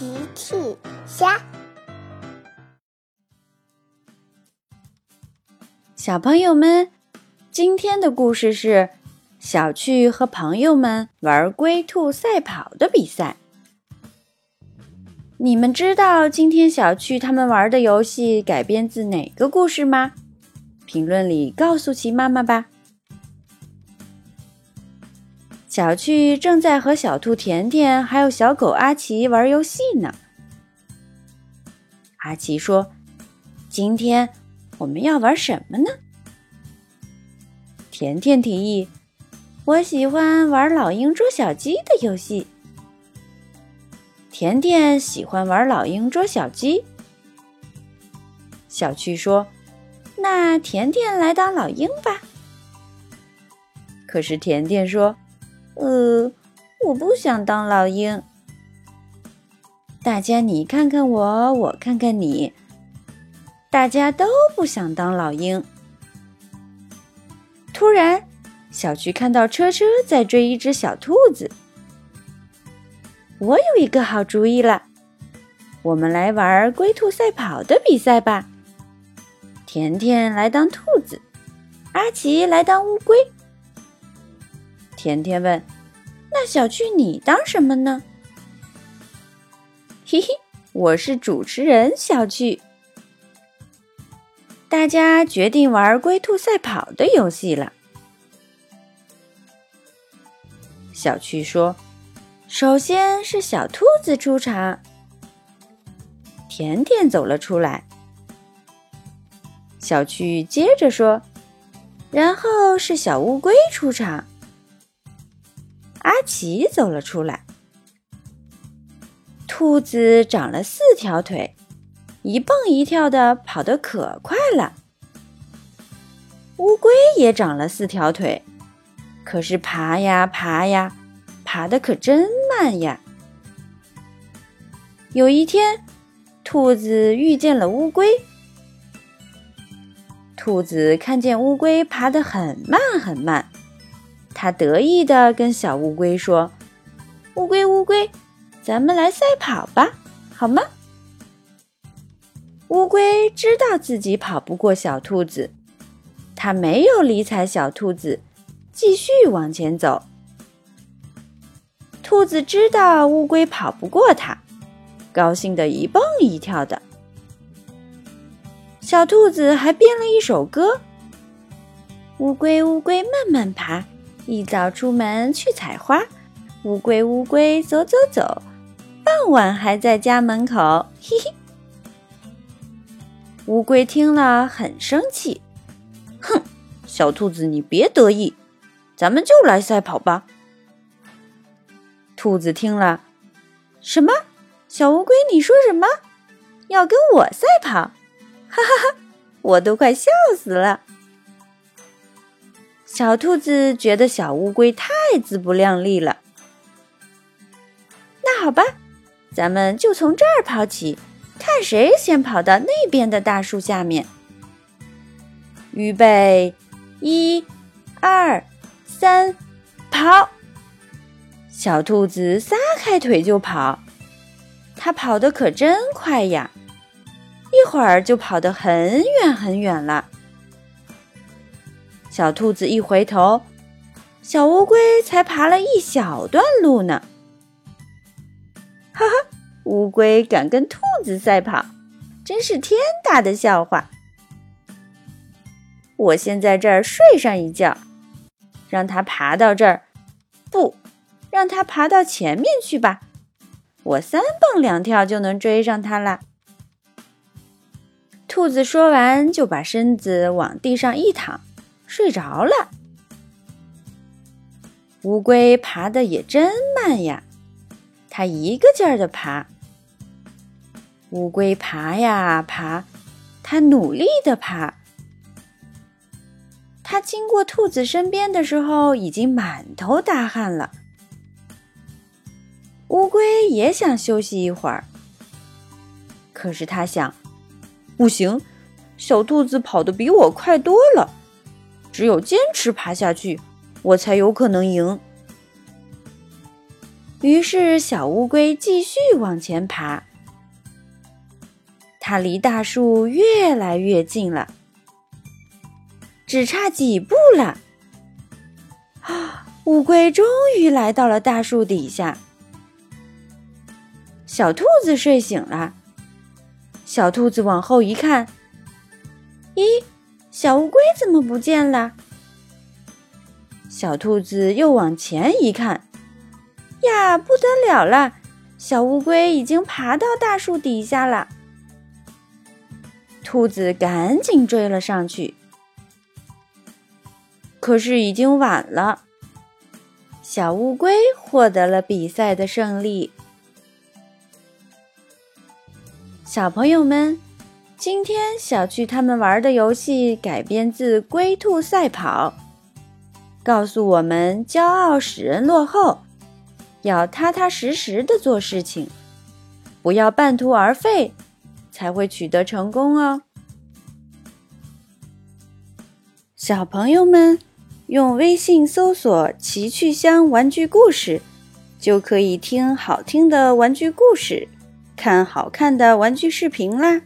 奇趣虾，小朋友们，今天的故事是小趣和朋友们玩龟兔赛跑的比赛。你们知道今天小趣他们玩的游戏改编自哪个故事吗？评论里告诉奇妈妈吧。小趣正在和小兔甜甜还有小狗阿奇玩游戏呢。阿奇说：“今天我们要玩什么呢？”甜甜提议：“我喜欢玩老鹰捉小鸡的游戏。”甜甜喜欢玩老鹰捉小鸡。小趣说：“那甜甜来当老鹰吧。”可是甜甜说。呃，我不想当老鹰。大家你看看我，我看看你，大家都不想当老鹰。突然，小菊看到车车在追一只小兔子。我有一个好主意了，我们来玩龟兔赛跑的比赛吧。甜甜来当兔子，阿奇来当乌龟。甜甜问：“那小趣你当什么呢？” 嘿嘿，我是主持人小趣。大家决定玩龟兔赛跑的游戏了。小趣说：“首先是小兔子出场。”甜甜走了出来。小趣接着说：“然后是小乌龟出场。”阿奇走了出来。兔子长了四条腿，一蹦一跳的跑得可快了。乌龟也长了四条腿，可是爬呀爬呀，爬得可真慢呀。有一天，兔子遇见了乌龟。兔子看见乌龟爬得很慢很慢。他得意地跟小乌龟说：“乌龟，乌龟，咱们来赛跑吧，好吗？”乌龟知道自己跑不过小兔子，它没有理睬小兔子，继续往前走。兔子知道乌龟跑不过它，高兴的一蹦一跳的。小兔子还编了一首歌：“乌龟，乌龟，慢慢爬。”一早出门去采花，乌龟乌龟走走走，傍晚还在家门口。嘿嘿，乌龟听了很生气，哼，小兔子你别得意，咱们就来赛跑吧。兔子听了，什么？小乌龟你说什么？要跟我赛跑？哈哈哈，我都快笑死了。小兔子觉得小乌龟太自不量力了。那好吧，咱们就从这儿跑起，看谁先跑到那边的大树下面。预备，一、二、三，跑！小兔子撒开腿就跑，它跑得可真快呀，一会儿就跑得很远很远了。小兔子一回头，小乌龟才爬了一小段路呢。哈哈，乌龟敢跟兔子赛跑，真是天大的笑话！我先在这儿睡上一觉，让它爬到这儿，不，让它爬到前面去吧。我三蹦两跳就能追上它了。兔子说完，就把身子往地上一躺。睡着了，乌龟爬的也真慢呀，它一个劲儿的爬。乌龟爬呀爬，它努力的爬。它经过兔子身边的时候，已经满头大汗了。乌龟也想休息一会儿，可是它想，不行，小兔子跑得比我快多了。只有坚持爬下去，我才有可能赢。于是，小乌龟继续往前爬。它离大树越来越近了，只差几步了。啊！乌龟终于来到了大树底下。小兔子睡醒了。小兔子往后一看，咦，小乌龟怎么不见了？小兔子又往前一看。呀，不得了了！小乌龟已经爬到大树底下了。兔子赶紧追了上去，可是已经晚了。小乌龟获得了比赛的胜利。小朋友们，今天小趣他们玩的游戏改编自《龟兔赛跑》，告诉我们：骄傲使人落后。要踏踏实实的做事情，不要半途而废，才会取得成功哦。小朋友们，用微信搜索“奇趣箱玩具故事”，就可以听好听的玩具故事，看好看的玩具视频啦。